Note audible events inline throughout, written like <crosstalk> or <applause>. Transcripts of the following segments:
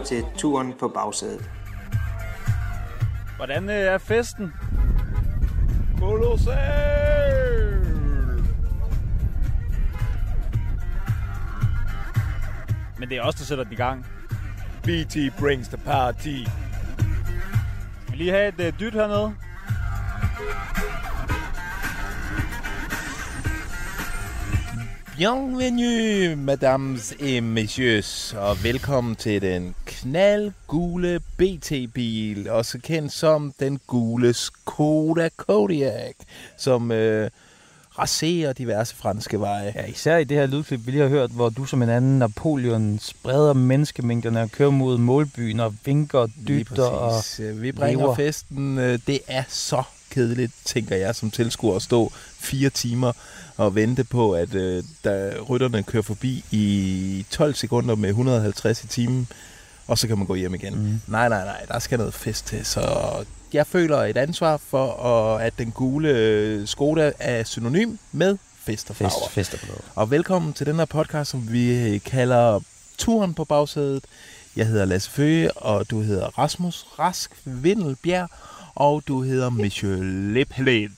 lytter til Turen på bagsædet. Hvordan øh, er festen? Kolossal! Men det er også der sætter den i gang. BT brings the party. Skal vi lige have et uh, dyt hernede? Bienvenue, mesdames et messieurs, og velkommen til den knaldgule BT-bil, også kendt som den gule Skoda Kodiaq, som øh, raserer diverse franske veje. Ja, især i det her lydklip, vi lige har hørt, hvor du som en anden Napoleon spreder menneskemængderne og kører mod målbyen og vinker, dytter og... Vi bringer lever. festen. øh, Det er så kedeligt, tænker jeg som tilskuer, at stå fire timer og vente på, at øh, da rytterne kører forbi i 12 sekunder med 150 i timen, og så kan man gå hjem igen. Mm. Nej, nej, nej, der skal noget fest til, så jeg føler et ansvar for, at, den gule øh, Skoda er synonym med fest og farver. Fest, på noget. Og velkommen til den her podcast, som vi kalder Turen på bagsædet. Jeg hedder Lasse Føge, og du hedder Rasmus Rask Vindelbjerg, og du hedder Monsieur Leplet,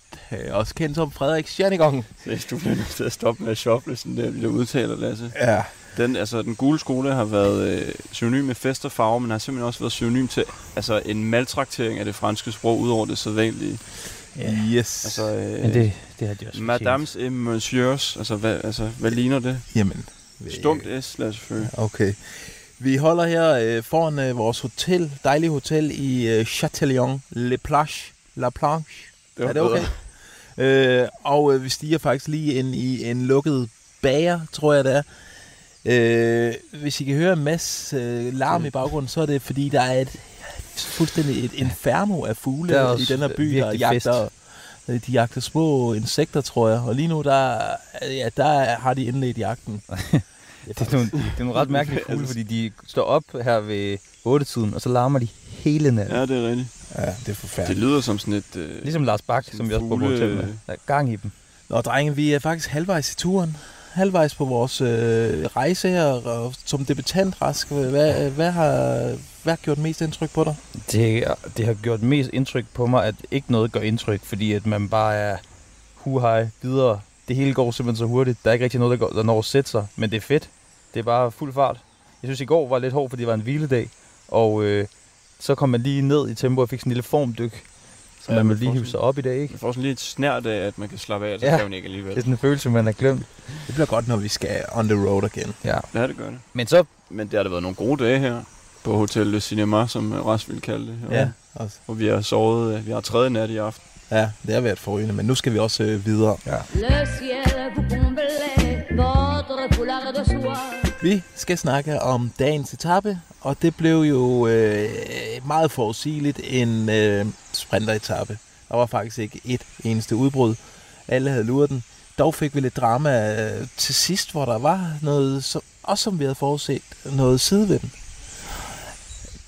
også kendt som Frederik Schernigong. Seriøst, du bliver nødt til at stoppe med at shoppe sådan der, der udtaler, Lasse. Ja, Den, altså, den gule skole har været øh, synonym med fest og farve, men har simpelthen også været synonym til altså, en maltraktering af det franske sprog, udover det sædvanlige. ja. yes. Altså, øh, Men det, det har de også Madames et Monsieurs, altså hvad, altså, hvad ligner det? Jamen, Stumt S, Lasse Føge. Okay. Vi holder her øh, foran øh, vores hotel, dejlige hotel i øh, Châtillon, Le Plage, La Planche. Det er det okay? Øh, og øh, vi stiger faktisk lige ind i en lukket bager, tror jeg det er. Øh, hvis I kan høre en masse øh, larm i baggrunden, så er det fordi, der er et fuldstændig et inferno af fugle i den her by, der virkelig fest. jagter, øh, de jagter små insekter, tror jeg. Og lige nu, der, ja, der har de indledt jagten. <laughs> Det er, nogle, det er nogle ret mærkelige <laughs> fugle, fordi de står op her ved 8-tiden, og så larmer de hele natten. Ja, det er rigtigt. Ja, det er Det forfærdeligt. lyder som sådan et... Øh, Ligesom Lars Bak, som vi også bor på hotel med. Der er gang i dem. Nå, drenge, vi er faktisk halvvejs i turen. Halvvejs på vores øh, rejse her, og som debutant, Rask, hvad, hvad, har, hvad har gjort mest indtryk på dig? Det, det har gjort mest indtryk på mig, at ikke noget gør indtryk, fordi at man bare er hu hej videre. Det hele går simpelthen så hurtigt. Der er ikke rigtig noget, der, går, der når at sætte sig, men det er fedt. Det er bare fuld fart. Jeg synes, i går var lidt hårdt, fordi det var en hviledag, og øh, så kom man lige ned i tempo og fik sådan en lille formdyk, så Ja, man man lige hive sig op i dag, ikke? man får sådan lige et snært af, at man kan slappe af, og så Ja. kan man ikke alligevel. Det er sådan en følelse, man har glemt. Det bliver godt, når vi skal on the road igen. Ja. Ja, det gør det. Men så, Men det har da været nogle gode dage her på Hotel Le Cinema, som Ras ville kalde det. Ja, også. Og vi har sovet, øh, vi har tredje nat i aften. Ja det har været forrygende, men nu skal vi også øh, videre. Soie. Vi skal snakke om dagens etape, og det blev jo øh, meget forudsigeligt en øh, sprinteretappe. Der var faktisk ikke et eneste udbrud. Alle havde luret den. Dog fik vi lidt drama øh, til sidst, hvor der var noget, som, også som vi havde forudset, noget sidevind.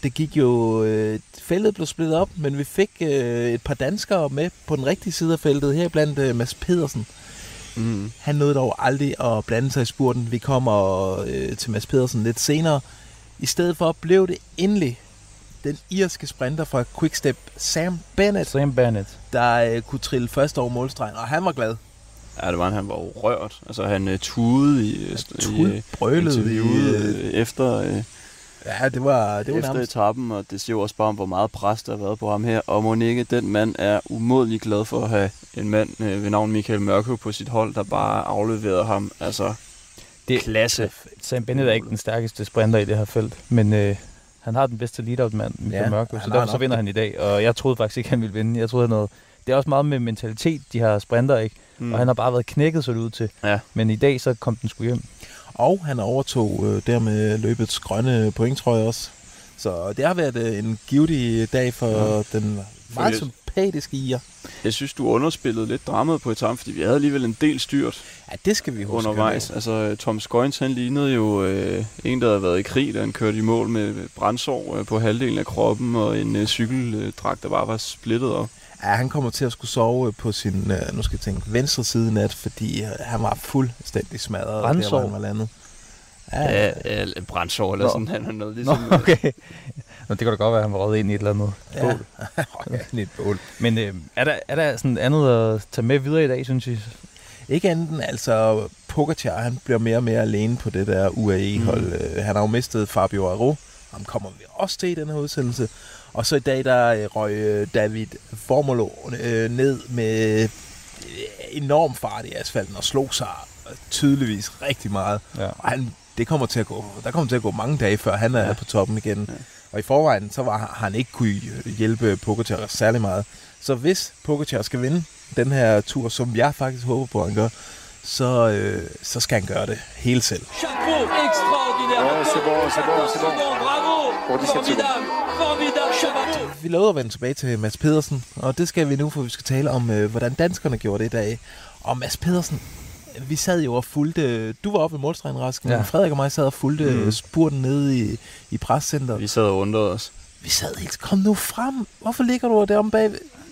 Det gik jo... Øh, feltet blev splittet op, men vi fik øh, et par danskere med på den rigtige side af feltet, her blandt øh, Mads Pedersen. Mm. Han nåede dog aldrig at blande sig i spurten. Vi kommer øh, til Mads Pedersen lidt senere. I stedet for blev det endelig den irske sprinter fra Quickstep, Sam Bennett, Sam Bennett. der øh, kunne trille først over målstregen, og han var glad. Ja, det var han, han var rørt. Altså, han uh, tudede i, øh, i Tud, øh, brølede i, øh, øh, efter, øh, Ja, det var, det var efter nærmest. etappen, og det siger jo også bare om, hvor meget pres der har været på ham her. Og Monique, den mand er umådelig glad for at have en mand øh, ved navn Michael Mørkøv på sit hold, der bare afleverede ham. Altså, Det- klasse. Sam Bennett er ikke den stærkeste sprinter i det her felt, men øh, han har den bedste lead-out-mand, Michael Ja, Mørkøv, så derfor så vinder han i dag. Og jeg troede faktisk ikke, han ville vinde. Jeg troede, han havde det er også meget med mentalitet, de her sprinter, ikke? Mm. Og han har bare været knækket, så det ud til. Ja. Men i dag, så kom den sgu hjem. Og han overtog øh, dermed løbets grønne point, tror jeg også. Så det har været øh, en givetig dag for ja. den meget sympatiske ier. Jeg synes, du underspillede lidt dramaet på etappen, fordi vi havde alligevel en del styrt Ja, det skal vi huske. undervejs. Altså, Tom Skøjns, han lignede jo øh, en, der havde været i krig, da han kørte i mål med brændsår øh, på halvdelen af kroppen, og en øh, cykeldragt, der bare var splittet op. Ja, han kommer til at skulle sove på sin, øh, nu skal jeg tænke, venstre side nat, fordi øh, han var fuldstændig smadret, der Brændsår? hvor han var landet. Ja, ja brændsår eller Nå. sådan. Han er noget Nå, ligesom... okay. Nå, det kan da godt være, at han var røget ind i et eller andet ja. bål. <laughs> ja. lidt bål. Men øh, er, der, er der sådan andet at tage med videre i dag, synes I? Ikke andet end, altså, Pogacar, han bliver mere og mere alene på det der UAE-hold. Mm. Han har jo mistet Fabio Aru. Ham kommer vi også til i den her udsendelse. Og så i dag, der øh, røg øh, David Formolo øh, ned med enorm fart i asfalten og slog sig tydeligvis rigtig meget. Ja. Og han, det kommer til at gå, der kommer til at gå mange dage, før han er ja. på toppen igen. Ja. Og i forvejen, så var har han ikke kunne hjælpe Pogacar særlig meget. Så hvis Pogacar skal vinde den her tur, som jeg faktisk håber på, at han gør, så, øh, så skal han gøre det hele selv. Chapeau, extraordinaire. Ouais, c'est bon, c'est bon, c'est bon. Bravo, Pour 17 formidable, formidable, chapeau. Vi lovede at vende tilbage til Mads Pedersen, og det skal vi nu, for vi skal tale om, øh, hvordan danskerne gjorde det i dag. Og Mads Pedersen, vi sad jo og fulgte, du var oppe ved målstregen, Rasken, ja. Frederik og mig sad og fulgte Mm. spurten nede i, i prescenteret. Vi sad og undrede os. Vi sad helt, kom nu frem. Hvorfor ligger du deromme bag?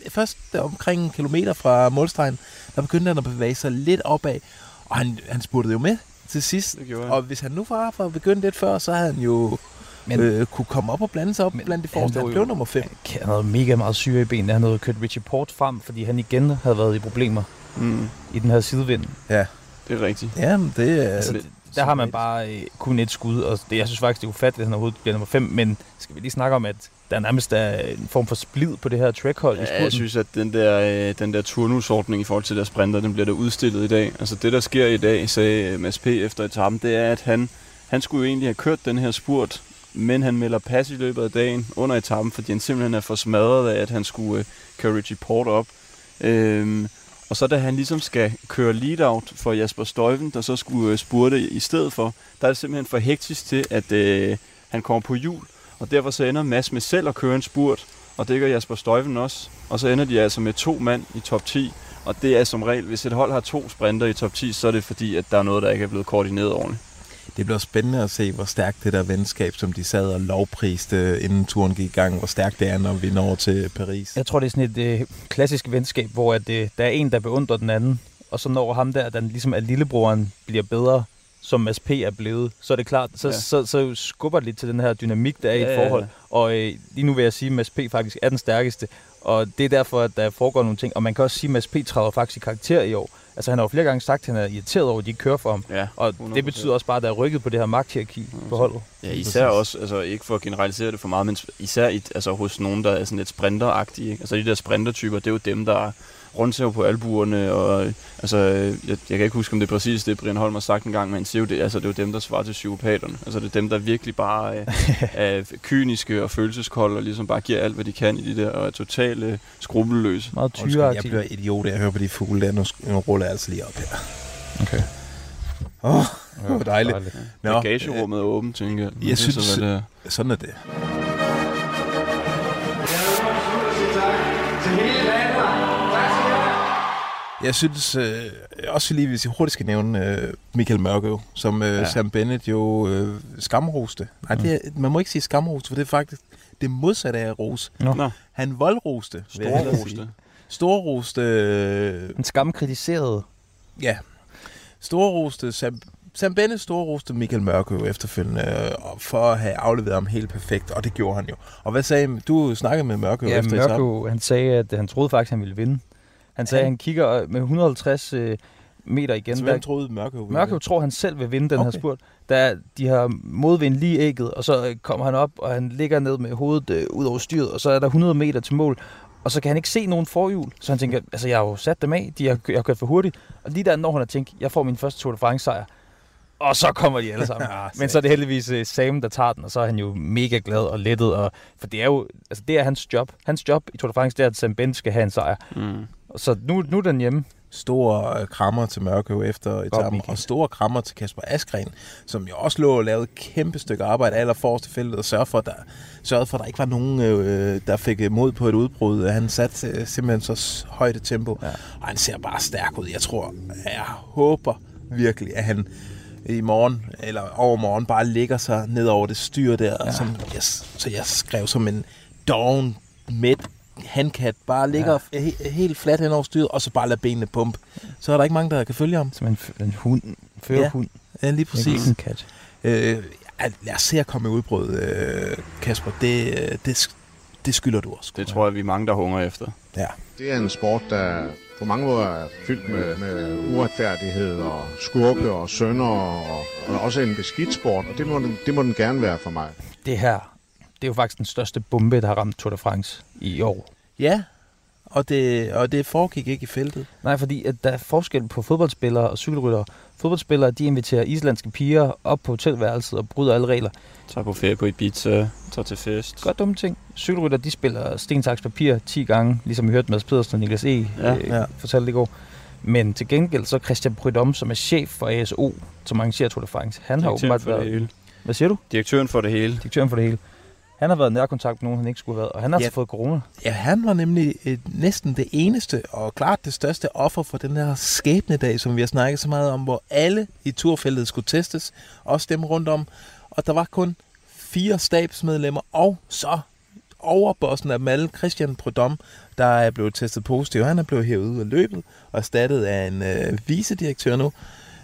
Først der omkring en kilometer fra målstregen, der begyndte han at bevæge sig lidt opad. Og han, han spurgte jo med til sidst. Og hvis han nu var for at begynde lidt før, så havde han jo Men- øh, kunne komme op og blande sig op Men blandt de han forreste. Han jo- blev nummer 5. Han havde mega meget syre i benene. Han havde kørt Richie Port frem, fordi han igen havde været i problemer Mm, i den her sidevind. Ja, det er rigtigt. ja men det er... Altså, det- Der har man bare øh, kun et skud, og det, jeg synes faktisk, det er ufatteligt, at han overhovedet bliver nummer 5. Men skal vi lige snakke om, at der nærmest er en form for splid på det her trackhold i Ja, spurten? jeg synes, at den der, øh, den der turnusordning i forhold til der sprinter, den bliver der udstillet i dag. Altså det, der sker i dag, sagde øh, Mads P. efter etappen, det er, at han, han skulle jo egentlig have kørt den her spurt, men han melder pas i løbet af dagen under etappen, fordi han simpelthen er for smadret af, at han skulle øh, køre Richie Port op. Øhm, og så da han ligesom skal køre lead-out for Jasper Støjven, der så skulle øh, spurte i stedet for, der er det simpelthen for hektisk til, at øh, han kommer på hjul. Og derfor så ender Mads med selv at køre en spurt, og det gør Jasper Støjven også. Og så ender de altså med to mand i top 10. Og det er som regel, hvis et hold har to sprinter i top 10, så er det fordi, at der er noget, der ikke er blevet koordineret ordentligt. Det bliver spændende at se, hvor stærkt det der venskab, som de sad og lovpriste, inden turen gik i gang, hvor stærkt det er, når vi når til Paris. Jeg tror, det er sådan et øh, klassisk venskab, hvor at, øh, der er en, der beundrer den anden, og så når ham der, der ligesom er lillebroren, bliver bedre, som Mads P. er blevet, så er det klart, så, Ja. ja. så, så skubber det lidt til den her dynamik, der er i Ja, et ja, forhold. ja. Og øh, lige nu vil jeg sige, at Mads P. faktisk er den stærkeste, og det er derfor, at der foregår nogle ting. Og man kan også sige, at Mads P. træder faktisk i karakter i år. Altså han har jo flere gange sagt, at han er irriteret over, at de ikke kører for ham. Ja, Og 100%. det betyder også bare, at der er rykket på det her magthierarki på holdet. Ja, især også, altså ikke for at generalisere det for meget, men især i, altså, hos nogen, der er sådan lidt sprinteragtige. Altså de der sprintertyper, det er jo dem, der rundsav på albuerne, og øh, altså, øh, jeg, jeg kan ikke huske, om det er præcis det, Brian Holm har sagt en gang, men siger jo det, altså, det er jo dem, der svarer til psykopaterne. Altså det er dem, der virkelig bare øh, <laughs> er kyniske og følelseskolde, og ligesom bare giver alt, hvad de kan i de der, og er totalt øh, skrupelløse. Meget Undskyld, jeg bliver idiot, af at høre på de fugle der. Nu, nu ruller jeg altså lige op her. Okay. Åh, oh, det var dejligt. Nå, Bagagerummet er åbent, tænker jeg. Jeg det synes- det er. sådan er det. Jeg synes øh, også lige, hvis jeg hurtigt skal nævne øh, Michael Mørkøv, som øh, Ja. Sam Bennett jo øh, skamroste. Nej, det er, man må ikke sige skamroste, for det er faktisk det modsatte af ros. Nå. Nå, Han voldroste. storroste. Storroste. Øh, En skam kritiseret. ja. Storroste. Sam, Sam Bennett storroste Michael Mørkøv efterfølgende øh, for at have afleveret ham helt perfekt, og det gjorde han jo. Og hvad sagde du? snakkede med Mørkøv Ja, efter? Mørko, han sagde, at han troede faktisk, han ville vinde. Han sagde, at Han- kigger øh, med 150 øh, meter igen. Så Der, hvem troede Mørkøv? vinde? tror, han selv vil vinde den okay. her spurt. Der, de har modvind lige ægget, og så øh, kommer han op, og han ligger ned med hovedet øh, ud over styret, og så er der 100 meter til mål. Og så kan han ikke se nogen forhjul. Så han tænker, altså jeg har jo sat dem af, de har, jeg har kørt for hurtigt. Og lige der når han har tænkt, jeg får min første Tour de France sejr. Og så kommer de alle sammen. Ja, <laughs> Men så er det heldigvis uh, Sam, der tager den, og så er han jo mega glad og lettet. Og, for det er jo altså, det er hans job. Hans job i Tour de France, det er, at Sam Bent skal have en sejr. Mm. Og Så nu, nu er den hjemme. Store øh, krammer til Mørkøv efter etappen, og store krammer til Kasper Askren, som jo også lå og lavede et kæmpe stykke arbejde aller forrest i feltet og sørgede for, at der, sørgede for, at der ikke var nogen, øh, der fik øh, mod på et udbrud. Han satte øh, simpelthen så højt et tempo, ja. og han ser bare stærk ud. Jeg tror, jeg håber virkelig, at han i morgen, eller overmorgen, bare ligger sig ned over det styr der, ja. som jeg, så jeg skrev som en doven midt handkat, bare ligger ja. he- helt fladt hen over styret, og så bare lader benene pumpe. Så er der ikke mange, der kan følge ham. Som en, f- en hund. Førerhund. Ja, lige præcis. En kat. Øh, ja, lad os se at komme i udbrud, øh, Kasper. Det, øh, det, det skylder du også. Det tror jeg, vi er mange, der hungrer efter. Ja. Det er en sport, der på mange måder er fyldt med, med uretfærdighed og skurke og sønder og, og også en beskidt sport, og det må, den, det må den gerne være for mig. Det her, det er jo faktisk den største bombe, der har ramt Tour de France i år. Ja, og det, og det foregik ikke i feltet. Nej, fordi at der er forskel på fodboldspillere og cykelryttere. Fodboldspillere, de inviterer islandske piger op på hotelværelset og bryder alle regler. Tager på ferie på Ibiza, tager til fest. Godt dumme ting. Cykelrytter, de spiller sten, saks, papir 10 gange, ligesom vi hørte Mads Pedersen og Niklas E. Ja. øh, Ja. fortalte i går. Men til gengæld så Christian Prudhomme, som er chef for ASO, som arrangerer Tour de France, han har Direktøren åbenbart for det været... hele. Hvad siger du? Direktøren for det hele. Direktøren for det hele. Han har været i nærkontakt med nogen, han ikke skulle have været, og han har Ja. altså fået corona. Ja, han var nemlig et, næsten det eneste, og klart det største offer for den her skæbnedag, som vi har snakket så meget om, hvor alle i turfeltet skulle testes, også dem rundt om. Og der var kun fire stabsmedlemmer, og så overbossen af dem alle, Christian Prudhomme, der er blevet testet positiv. Han er blevet hævet ud af løbet og erstattet af en øh, vicedirektør nu.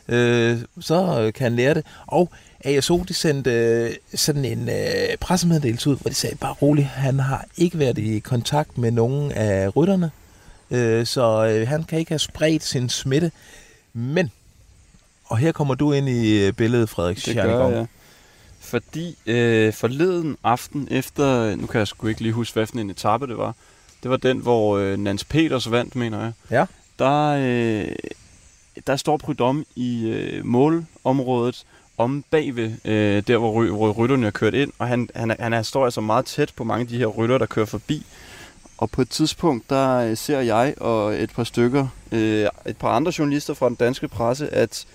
Øh, så kan han lære det. Og ASO de sendte øh, sådan en øh, pressemeddelelse ud, hvor de sagde, bare rolig, han har ikke været i kontakt med nogen af rytterne, øh, så øh, han kan ikke have spredt sin smitte. Men, og her kommer du ind i øh, billedet, Frederik Det Schernegård. gør jeg. Fordi øh, forleden aften efter, nu kan jeg sgu ikke lige huske, hvad for en etape det var. Det var den, hvor øh, Nans Peters vandt, mener jeg. Ja. Der, øh, der står Prudhomme i øh, målområdet om bagved, øh, der hvor, ry- hvor rytterne er kørt ind. Og han, han, han er, står altså meget tæt på mange af de her rytter, der kører forbi. Og på et tidspunkt, der øh, ser jeg og et par stykker, øh, et par andre journalister fra den danske presse, at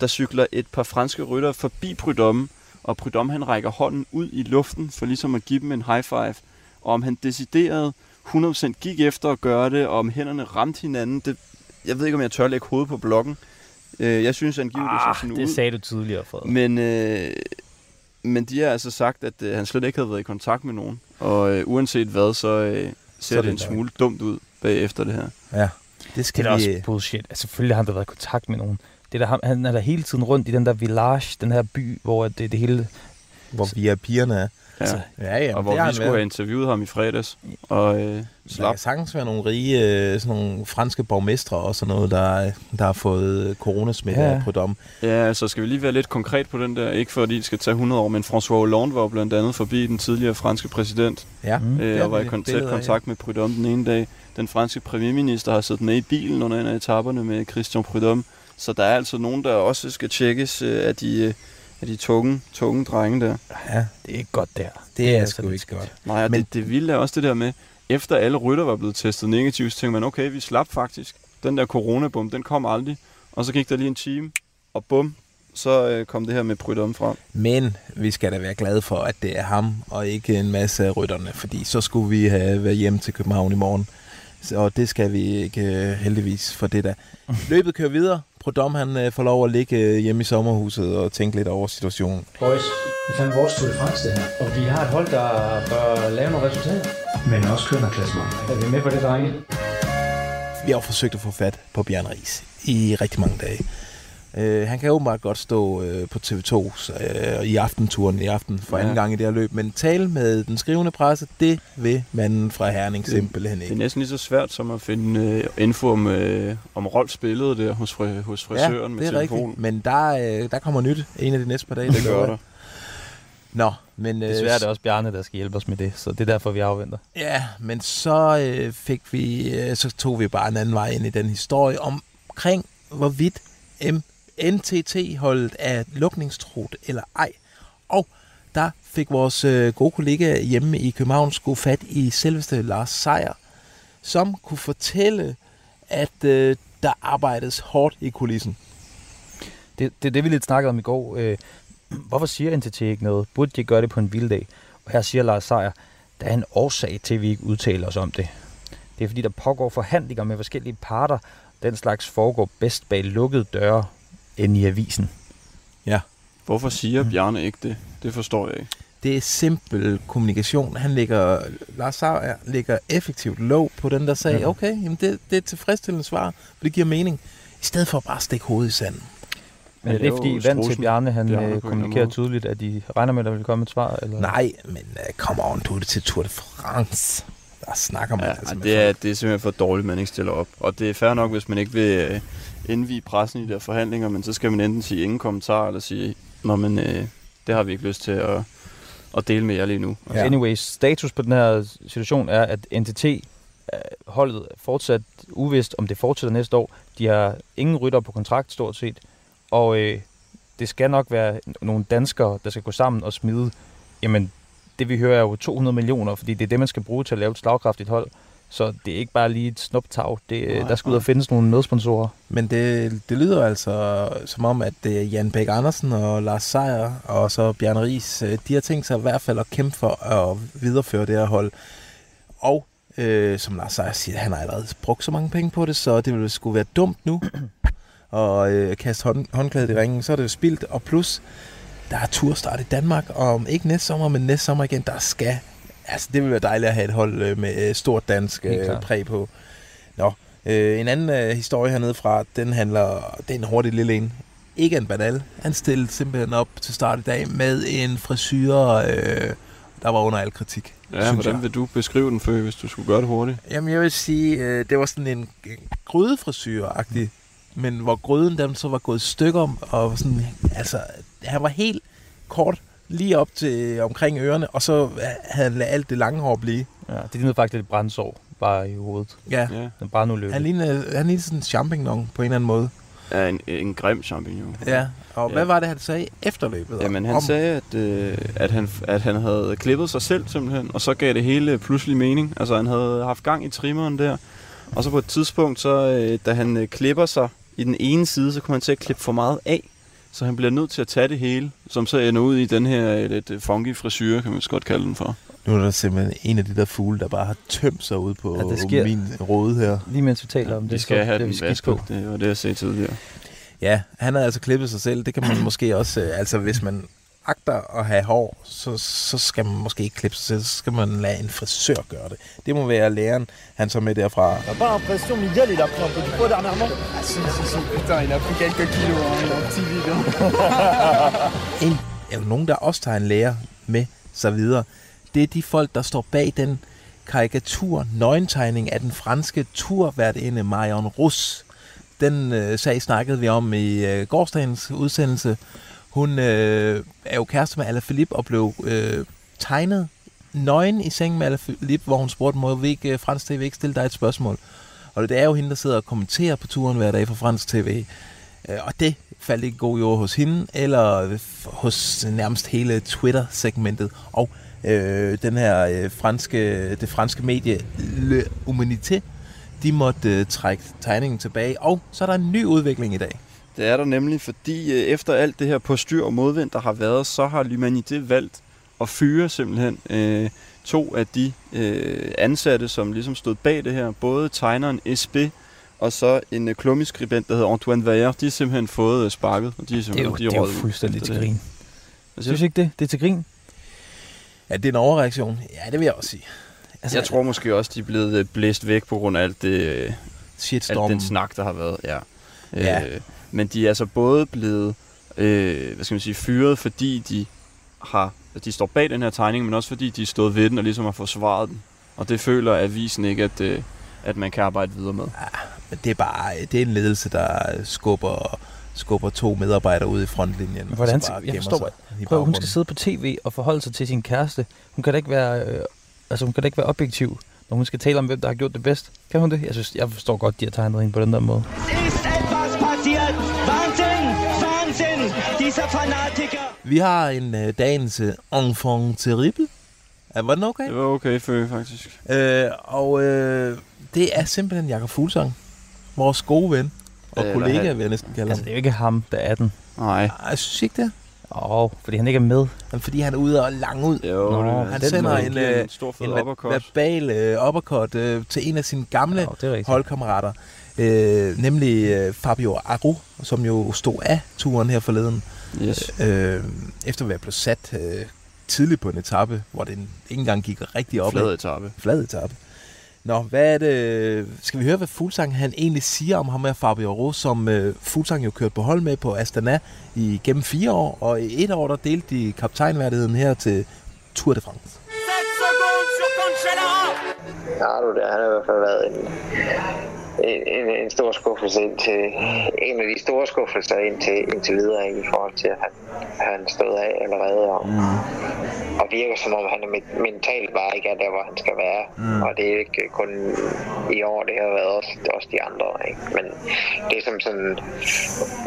der cykler et par franske rytter forbi Prudhomme, og Prudhomme han rækker hånden ud i luften for ligesom at give dem en high five. Og om han decideret 100% gik efter at gøre det, og om hænderne ramte hinanden, det, jeg ved ikke, om jeg tør lægge hovedet på blokken. Øh, jeg synes angiveligt, det så sådan det ud. sagde du tidligere, Frederik. Men, øh, men de har altså sagt, at øh, han slet ikke havde været i kontakt med nogen. Og øh, uanset hvad, så øh, ser Så er det det en løgn. smule dumt ud bagefter det her. Ja, det Det skal er da vi... også bullshit. Altså, selvfølgelig har han da været i kontakt med nogen. Det er der, han er der hele tiden rundt i den der village, den her by, hvor det, det hele... hvor vi er pigerne er. Ja. Altså, Ja, ja, og det har hvor vi skulle været. have interviewet ham i fredags. Og øh, Der slap. kan sagtens være nogle rige, øh, sådan nogle franske borgmestre og sådan noget, der, der har fået coronasmitte Ja. af Prudhomme. Ja, altså skal vi lige være lidt konkret på den der. Ikke fordi det skal tage 100 år, men François Hollande var blandt andet forbi den tidligere franske præsident. Ja, Mm. Øh, og var i kon- tæt kontakt med Prudhomme den ene dag. Den franske premierminister har siddet med i bilen under en af etaperne med Christian Prudhomme. Så der er altså nogen, der også skal tjekkes øh, af de, øh, af de tunge, tunge drenge der. Ja, det er ikke godt der. det er altså sgu ikke godt. Nej, Men- det, det vilde er også det der med, efter alle rytter var blevet testet negativt, så tænkte man, okay, vi slap faktisk. Den der coronabum, den kom aldrig. Og så gik der lige en time, og bum, så øh, kom det her med Prudhomme frem. Men vi skal da være glade for, at det er ham, og ikke en masse af rytterne, fordi så skulle vi have været hjem til København i morgen. Så, og det skal vi ikke øh, heldigvis for det der. <laughs> Løbet kører videre. Prudhomme han øh, får lov at ligge øh, hjemme i sommerhuset og tænke lidt over situationen. Boys, det er fandme vores Tour de France, det her. Og vi har et hold, der bør lave nogle resultater. Men også kønnerklassement. Er vi med på det, drenge? Vi har forsøgt at få fat på Bjørn Ries i rigtig mange dage. Øh, han kan åbenbart godt stå øh, på TV2 øh, i aftenturen i aften for Ja. anden gang i det her løb, men tale med den skrivende presse, det vil manden fra Herning simpelthen Det er ikke. næsten lige så svært som at finde øh, info om, øh, om Rolfs billede der hos, fri, hos frisøren med det er telefonen. rigtigt, men der, øh, der kommer nyt en af de næste par dage. Det gør der. Nå, men... Øh, Desværre er det også Bjarne, der skal hjælpe os med det, så det er derfor, vi afventer. Ja, men så øh, fik vi, øh, så tog vi bare en anden vej ind i den historie omkring, hvorvidt NTT-holdet er lukningstruet eller ej. Og der fik vores øh, gode kollega hjemme i København skulle fat i selveste Lars Seier, som kunne fortælle, at øh, der arbejdes hårdt i kulissen. Det, det er det, vi lidt snakkede om i går. Øh, hvorfor siger NTT ikke noget? Burde de gøre det på en vild dag? Og her siger Lars Seier, der er en årsag til, at vi ikke udtaler os om det. Det er fordi, der pågår forhandlinger med forskellige parter. Den slags foregår bedst bag lukkede døre end i avisen. Ja. Hvorfor siger Bjarne ikke det? Det forstår jeg ikke. Det er simpel kommunikation. Han lægger, Lars Sauer lægger effektivt låg på den der sag. Ja. Okay, jamen det, det er et tilfredsstillende svar, for det giver mening. I stedet for bare at stikke hovedet i sanden. Men er det, det er fordi jo vant til. Bjarne, han Bjarne øh, kommunikerer tydeligt, at de regner med, at der vil komme et svar? Eller? Nej, men uh, come on, du er det til Tour de France. Der snakker man Ja, altså med det, er, folk. det er simpelthen for dårligt, man ikke stiller op. Og det er fair nok, hvis man ikke vil øh, indvige pressen i de der forhandlinger, men så skal man enten sige ingen kommentar, eller sige, Nå, men øh, det har vi ikke lyst til at, at dele med jer lige nu. Ja. Anyways, status på den her situation er, at NTT øh, holdet er fortsat uvist, om det fortsætter næste år. De har ingen rytter på kontrakt, stort set. Og øh, det skal nok være nogle danskere, der skal gå sammen og smide. Jamen, det vi hører er jo 200 millioner, fordi det er det, man skal bruge til at lave et slagkraftigt hold. Så det er ikke bare lige et snuptag. Det, øh, Nej, der skal ud og findes nogle medsponsorer. Men det, det lyder altså som om, at det Jan Bæk Andersen og Lars Seier og så Bjarne Ries, øh, de har tænkt sig i hvert fald at kæmpe for at videreføre det her hold. Og øh, som Lars Seier siger, han har allerede brugt så mange penge på det, så det ville skulle være dumt nu <clears throat> at øh, kaste hånd, håndklædet i ringen. Så er det jo spildt, og plus, der er turstart i Danmark, og om ikke næste sommer, men næste sommer igen, der skal... Altså, det vil være dejligt at have et hold øh, med øh, stort dansk øh, præg på. Nå, øh, en anden øh, historie hernede fra, den handler, det er en hurtig lille en. Ikke en banal. Han stillede simpelthen op til start i dag med en frisyr, øh, der var under al kritik. Ja, hvordan jeg. vil du beskrive den, Føge, hvis du skulle gøre det hurtigt? Jamen, jeg vil sige, øh, det var sådan en en grydefrisyr-agtig, men hvor gryden den så var gået i stykker, og sådan, altså, han var helt kort, lige op til omkring ørerne, og så øh, havde han ladet alt det lange hår blive. Ja, det lignede faktisk lidt brændsår bare i hovedet. Ja, Ja, Den bare nu løbet. han lignede, han lignede sådan en champignon på en eller anden måde. ja en, en grim champignon. Ja, og Ja. hvad var det, han sagde efter løbet? Jamen, han Om- sagde, at, øh, at, han, at han havde klippet sig selv simpelthen, og så gav det hele pludselig mening. Altså, han havde haft gang i trimmeren der, og så på et tidspunkt, så, øh, da han øh, klipper sig i den ene side, så kommer han til at klippe for meget af. Så han bliver nødt til at tage det hele, som så ender ud i den her øh, lidt øh, funky frisyr, kan man så godt kalde den for. Nu er der simpelthen en af de der fugle, der bare har tømt sig ud på Ja, det ja, sker. min rode her. Lige mens vi taler om det, Vi skal så have vi den skidt vasket, det var det, jeg sagde tidligere. Ja, han har altså klippet sig selv. Det kan man måske også... øh, Altså, hvis man agter at have hår, så, så skal man måske ikke klippe sig selv. Så skal man lade en frisør gøre det. Det må være læreren, han så med derfra. T'as pas l'impression, Miguel, il a pris un peu du poids dernièrement Ah si, si, si, putain, il a pris quelques kilos, hein, il a un petit vide. hein. <laughs> En, er jo nogen, der også tager en lærer med sig videre. Det er de folk, der står bag den karikatur, nøgentegning af den franske turværtinde Marion Rus. Den øh, sag snakkede vi om i øh, gårdsdagens udsendelse. Hun øh, er jo kæreste med Alaphilippe og blev øh, tegnet nøgen i sengen med Alaphilippe, hvor hun spurgte, må vi ikke, øh, fransk tv ikke stille dig et spørgsmål? Og det er jo hende, der sidder og kommenterer på turen hver dag for fransk tv. Øh, og det faldt ikke god jord hos hende, eller øh, hos nærmest hele Twitter-segmentet. Og øh, den her øh, franske, det franske medie Le Humanité, de måtte øh, trække tegningen tilbage. Og så er der en ny udvikling i dag. Det er der nemlig, fordi øh, efter alt det her på styr og modvind, der har været, så har L'Humanité valgt at fyre simpelthen øh, to af de øh, ansatte, som ligesom stod bag det her. Både tegneren SB og så en øh, klummeskribent, der hedder Antoine Vayer. De har simpelthen fået øh, sparket, og de er Det er simpelthen jo, de det er jo fuldstændig til det. grin. Siger Synes ikke det? Det er til grin. Ja, det er en overreaktion. Ja, det vil jeg også sige. Altså, jeg tror måske også, de er blevet øh, blæst væk på grund af alt det, øh, alt Shitstorm. den snak, der har været. Ja. Ja. Øh, men de er altså både blevet øh, hvad skal man sige, fyret, fordi de har de står bag den her tegning, men også fordi de er stået ved den og ligesom har forsvaret den. Og det føler avisen ikke, at, øh, at man kan arbejde videre med. Men det er bare det er en ledelse, der skubber, skubber to medarbejdere ud i frontlinjen. og Hvordan, bare jeg forstår, sig prøv, hun skal sidde på tv og forholde sig til sin kæreste. Hun kan da ikke være, øh, altså hun kan da ikke være objektiv, når hun skal tale om, hvem der har gjort det bedst. Kan hun det? Jeg synes, jeg forstår godt, de har tegnet hende på den der måde. Es fanatiker! Vi har en øh, dagens øh, enfant terrible. Er var den okay? Det var okay før, faktisk. Øh, og øh, det er simpelthen Jakob Fuglsang. Vores gode ven. Og Eller kollega, vil jeg næsten kalde Altså, det er jo ikke ham, der er den. Nej. Jeg synes ikke det. Åh, oh, fordi han ikke er med. Men fordi han er ude og lang ud. Jo, Nå, det, Han sender en, giver øh, en stor fed en ver- uppercut. verbal øh, uppercut øh, til en af sine gamle Ja, rigtigt. holdkammerater. Øh, nemlig øh, Fabio Aru, som jo stod af turen her forleden. Yes. Øh, efter at være blevet sat øh, tidligt på en etape, hvor den ikke engang gik rigtig op. Flad etape. Flad etape. Nå, hvad er det? Skal vi høre, hvad Fuglsang han egentlig siger om ham med Fabio Aru, som øh, Fuglsang jo kørte på hold med på Astana i gennem fire år, og i et år der delte de kaptajnværdigheden her til Tour de France. 7 secondes sur Cancellara! Ja, du der, han har i hvert fald været en, en, en, stor skuffelse indtil, en af de store skuffelser indtil, indtil videre ikke, i forhold til, at han, han stod af allerede og, mm. og virker som om, han er men- mentalt bare ikke er der, hvor han skal være. Mm. Og det er ikke kun i år, det har været også, også de andre. Ikke? Men det som sådan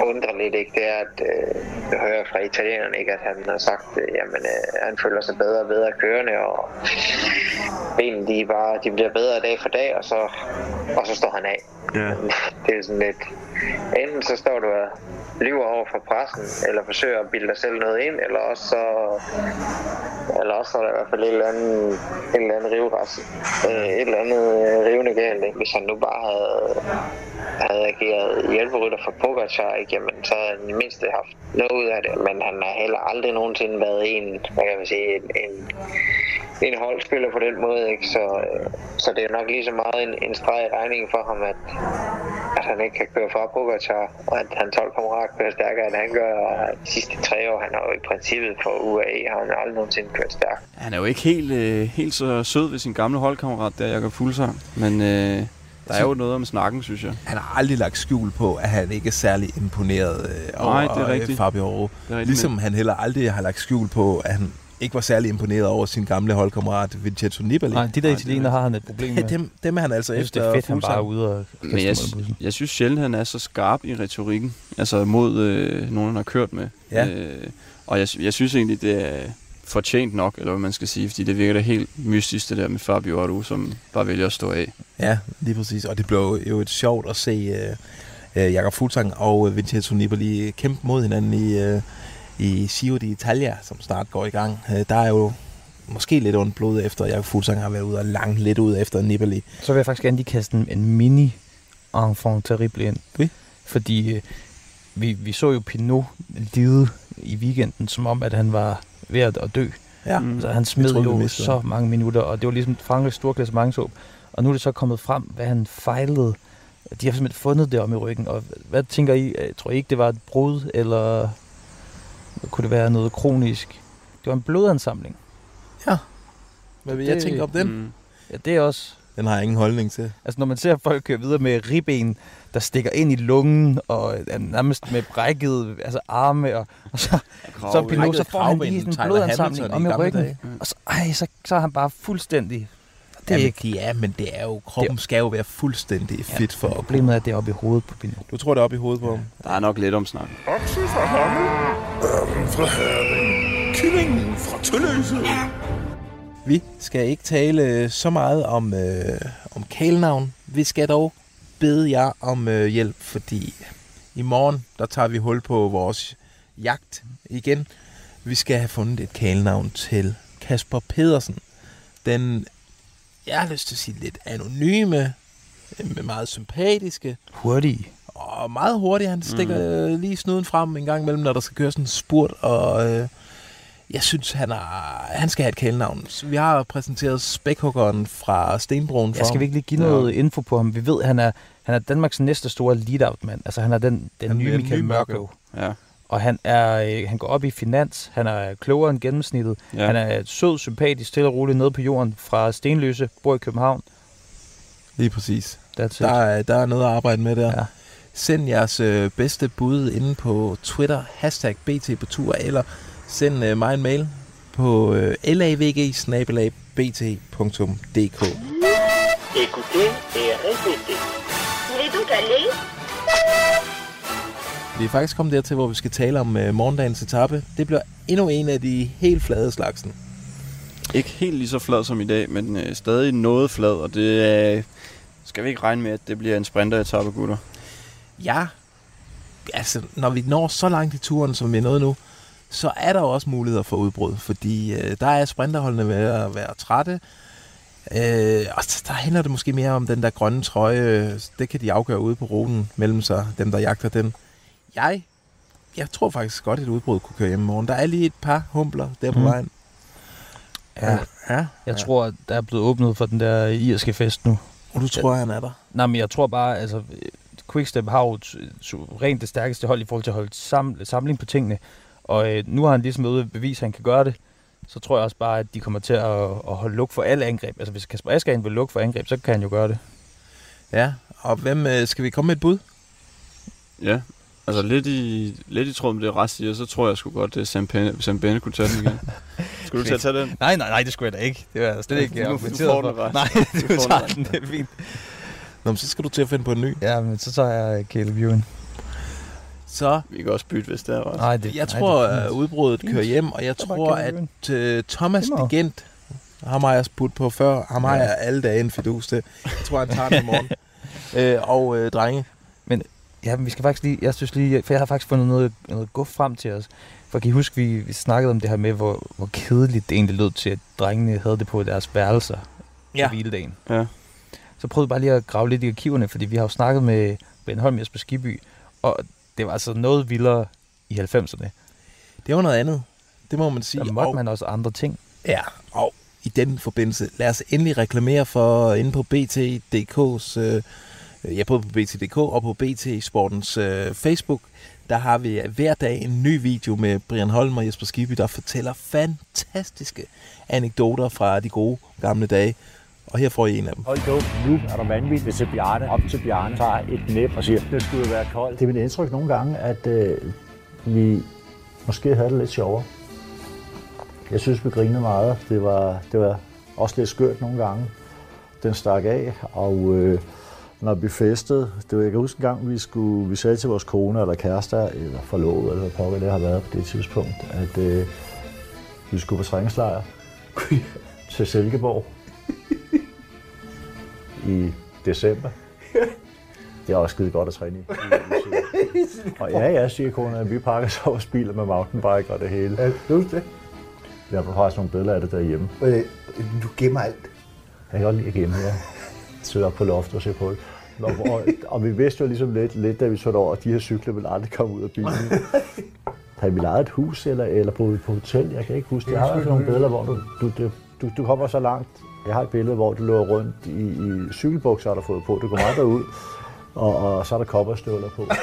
undrer lidt, ikke, det er, at øh, jeg hører fra italienerne, ikke, at han har sagt, øh, jamen, øh, han føler sig bedre og bedre kørende, og benene de, bare, de bliver bedre dag for dag, og så, og så står han af. Ja. <laughs> Det er sådan lidt, enten så står du og lyver over for pressen, eller forsøger at bilde dig selv noget ind, eller også så, eller også så er der i hvert fald et eller andet, et eller andet rivras, øh, et eller andet øh, rivende galt, ikke? hvis han nu bare havde, havde ageret hjælperytter for Pogacar, ikke? Jamen, så havde han i det mindste haft noget ud af det, men han har heller aldrig nogensinde været en, hvad kan man sige, en, en en holdspiller på den måde, ikke? Så, øh, så det er nok lige så meget en, en streg i regningen for ham, at, at han ikke kan køre fra Pogacar, og at hans holdkammerat kører stærkere, end han gør, og de sidste tre år, han har jo i princippet for UAE, har han aldrig nogensinde kørt stærkt. Han er jo ikke helt, øh, helt så sød ved sin gamle holdkammerat, der Jakob Fuglsang. Men øh, der er jo noget om snakken, synes jeg. Han har aldrig lagt skjul på, at han ikke er særlig imponeret øh, over Nej, det er øh, rigtigt. Fabio rigtigt, Ligesom men- han heller aldrig har lagt skjul på, at han ikke var særlig imponeret over sin gamle holdkammerat Vincenzo Nibali. Nej, de der italienere har han et problem med. dem, dem er han altså efter det er fedt, han bare er ude og Men jeg, jeg synes sjældent, han er så skarp i retorikken. Altså mod øh, nogen, han har kørt med. Ja. Øh, og jeg, jeg synes egentlig, det er fortjent nok, eller hvad man skal sige. Fordi det virker da helt mystisk, det der med Fabio Aru, som bare vælger at stå af. Ja, lige præcis. Og det blev jo et sjovt at se øh, øh, Jakob Fuglsang og øh, Vincenzo Nibali kæmpe mod hinanden i, øh, i Giro d'Italia, som snart går i gang. Øh, der er jo måske lidt ondt blod efter, at Jakob Fuglsang har været ude og langt lidt ud efter Nibali. Så vil jeg faktisk gerne lige kaste en, en mini enfant terrible ind. Oui. Fordi øh, vi, vi så jo Pinot lide i weekenden, som om, at han var ved at, dø. Ja. Mm. Så han smed troede, vi jo så mange minutter, og det var ligesom Frankrigs store klassementshåb. Og nu er det så kommet frem, hvad han fejlede. De har simpelthen fundet det om i ryggen. Og hvad tænker I? Jeg tror I ikke, det var et brud, eller kunne det være noget kronisk? Det var en blodansamling. Ja. Hvad vil jeg Det- tænke om den? Mm. Ja, det er også... Den har jeg ingen holdning til. Altså, når man ser folk køre videre med ribben, der stikker ind i lungen, og er nærmest med brækket altså arme, og, og så, så er Pinot, så får han lige sådan en blodansamling om i ryggen. dage. Og så, ej, så, så er han bare fuldstændig... Det Det er ja, ikke... men, er, men det er jo, kroppen skal jo være fuldstændig fit for at Problemet er, at det er oppe i hovedet på Pinot. Du tror, det er oppe i hovedet på ham? Der er nok lidt om snak. Okse fra Hammel, ørnen fra Herning, kyllingen fra Tølløse. Vi skal ikke tale så meget om, øh, om kælenavn. Vi skal dog bede jer om øh, hjælp, fordi i morgen, der tager vi hul på vores jagt igen. Vi skal have fundet et kælenavn til Kasper Pedersen. Den, jeg har lyst til at sige lidt anonyme, øh, med meget sympatiske. Hurtige. Og meget hurtigt. Han stikker mm. lige snuden frem en gang imellem, når der skal køre sådan en spurt. Og øh, jeg synes, han, er, han skal have et kælenavn. Så vi har præsenteret spækhuggeren fra Stenbroen for Jeg skal ham. vi ikke lige give noget ja. info på ham? Vi ved, han er, han er Danmarks næste store lead-out-mand. Altså, han er den, den Han nye er Michael Mørkøv. Ja. Og han, er, øh, han går op i finans. Han er klogere end gennemsnittet. Ja. Han er sød, sympatisk, stille og roligt nede på jorden fra Stenløse, bor i København. Lige præcis. That's it. Der er, der er noget at arbejde med der. Ja. Send jeres øh, bedste bud inde på Twitter, hashtag BT på tur, eller send øh, mig en mail på øh, lavg bt.dk. Écoutez et répétez. Donc allé Vi er faktisk kommet dertil, hvor vi skal tale om uh, morgendagens etape. Det bliver endnu en af de helt flade slagsen. Ikke helt lige så flad som i dag, men øh, stadig noget flad, og det er... Skal vi ikke regne med, at det bliver en sprinter-etappe, gutter? Ja, altså når vi når så langt i turen, som vi er nået nu, så er der også muligheder for udbrud, fordi øh, der er sprinterholdene ved at være trætte, øh, og der handler det måske mere om den der grønne trøje, det kan de afgøre ude på ruten mellem sig, dem der jagter den. Jeg, jeg tror faktisk godt, at et udbrud kunne køre hjem i morgen. Der er lige et par humpler der på Mm. vejen. Ja. ja. Jeg Ja. tror, at der er blevet åbnet for den der irske fest nu. Og du tror, han er der? Nej, men jeg tror bare, altså, Quickstep har jo t- suverænt det stærkeste hold i forhold til at holde sam- samling på tingene. Og øh, nu har han ligesom ude at bevise, at han kan gøre det. Så tror jeg også bare, at de kommer til at, at holde luk for alle angreb. Altså, hvis Kasper Askren vil lukke for angreb, så kan han jo gøre det. Ja, og hvem øh, skal vi komme med et bud? Ja, altså lidt i, lidt i tråd med det, Rast siger, så tror jeg sgu godt, at Sam Benne, Sam Benne kunne tage den igen. <laughs> Skulle du til at tage den? Nej, nej, nej, det skulle jeg da ikke. Det var jeg slet ikke Du- du får for. den. Nej, <laughs> Du du, tager den, det er fint. Nå, men så skal du til at finde på en ny. Ja, men så tager jeg Caleb Ewan. Så Vi kan også bytte, hvis det er Rast. Nej, det, jeg nej, tror, det at fint. udbruddet Fint. kører hjem, og jeg tror, at uh, Thomas Det må- Digent, ham har jeg spurgt på før, ham har Ja. jeg alle dage en fidus til. Jeg tror, han tager den i morgen. <laughs> øh, og øh, drenge, Ja, men vi skal faktisk lige, jeg synes lige, for jeg har faktisk fundet noget, noget guf frem til os. For kan I huske, vi, vi snakkede om det her med, hvor, hvor kedeligt det egentlig lød til, at drengene havde det på deres værelser ja. på hviledagen. Ja. Så prøvede jeg bare lige at grave lidt i arkiverne, fordi vi har jo snakket med Ben Holm Jesper Skiby, og det var altså noget vildere i 90'erne. det var noget andet. Det må man sige. Der måtte og, man også andre ting. Ja, og i den forbindelse, lad os endelig reklamere for inde på BT.dk's, øh, ja, både på BT.dk og på BT Sportens øh, Facebook, der har vi hver dag en ny video med Brian Holm og Jesper Skibby, der fortæller fantastiske anekdoter fra de gode gamle dage. Og her får I en af dem. Hold op, nu er der vanvittigt, hvis Bjarne op til Bjarne tager et næb og siger, det skulle være koldt. Det er mit indtryk nogle gange, at øh, vi måske havde det lidt sjovere. Jeg synes, vi grinede meget. Det var, det var også lidt skørt nogle gange. Den stak af, og øh, når vi festede, det var, jeg kan huske en gang, vi, skulle, vi sagde til vores kone eller kærester, eller forlovet, eller hvad pokker det har været på det tidspunkt, at øh, vi skulle på træningslejr til Silkeborg i december. <laughs> Det er også skide godt at træne i. <laughs> Og ja, ja, siger konen, at vi pakker så vores biler med mountainbike og det hele. Ja, du det? Jeg har faktisk nogle billeder af det derhjemme. Øh, du gemmer alt. Jeg kan godt lide at gemme, ja. Sidde op på loftet og se på det. Nå, og, og, vi vidste jo ligesom lidt, lidt da vi det over, at de her cykler ville aldrig komme ud af bilen. <laughs> Havde vi lejet et hus, eller, eller vi på hotel? Jeg kan ikke huske. Jeg har også nogle billeder, hvor du, du, du, du, du kommer så langt. Jeg har et billede, hvor du løber rundt i, i cykelbukser, har du fået på. Du kommer aldrig ud, og, og så er der kopperstøvler på. <laughs>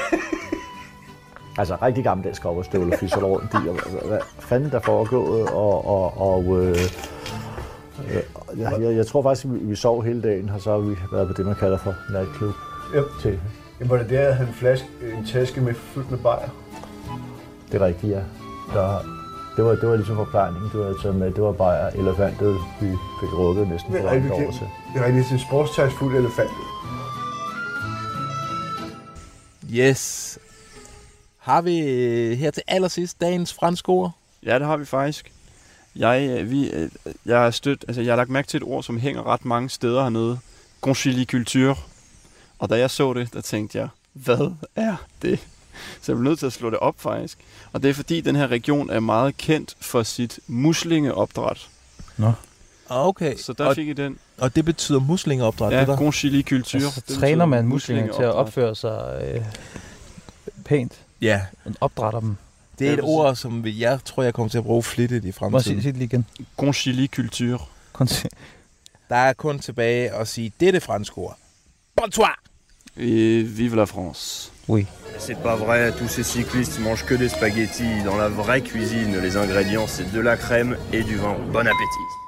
Altså rigtig gammeldags kopperstøvler, fordi så er der rundt i. Og, hvad, hvad fanden der er foregået, og, og, og øh, øh, jeg, jeg, jeg, tror faktisk, at vi, vi sov hele dagen, og så har vi været på det, man kalder for natklub. Ja. Til. Jamen, var det der, jeg havde en, flaske, en taske med fyldt med bajer? Det er rigtigt, ja. Der, det, var, det var ligesom forplejningen, du havde taget med. Det var bare elefantet, vi fik rukket næsten Det for er rigtig, langt over til. det er rigtig til en sportstags fuld elefant. Yes. Har vi øh, her til allersidst dagens franske ord? Ja, det har vi faktisk. Jeg, øh, vi, øh, jeg, har stødt, altså, jeg har lagt mærke til et ord, som hænger ret mange steder hernede. Conciliculture. Og da jeg så det, der tænkte jeg, hvad er det? Så jeg blev nødt til at slå det op faktisk. Og det er fordi, den her region er meget kendt for sit muslingeopdræt. Nå. Ah, Okay. Så der og, fik I den. og det betyder muslingeopdræt, Ja, det der? conciliculture. Altså, Det træner betyder man muslinger til at opføre sig øh, pænt. Ja. Man opdrætter dem. Det er et ord, som jeg tror, jeg kommer til at bruge flittigt i Må jeg sige, fremtiden. det lige igen? Conciliculture. Konti- Der er kun tilbage at sige, det er det franske ord. Bonsoir! Et vive la France. C'est pas vrai, tous ces cyclistes mangent que des spaghettis. Dans la vraie cuisine, les ingrédients, c'est de la crème et du vin. Bon appétit.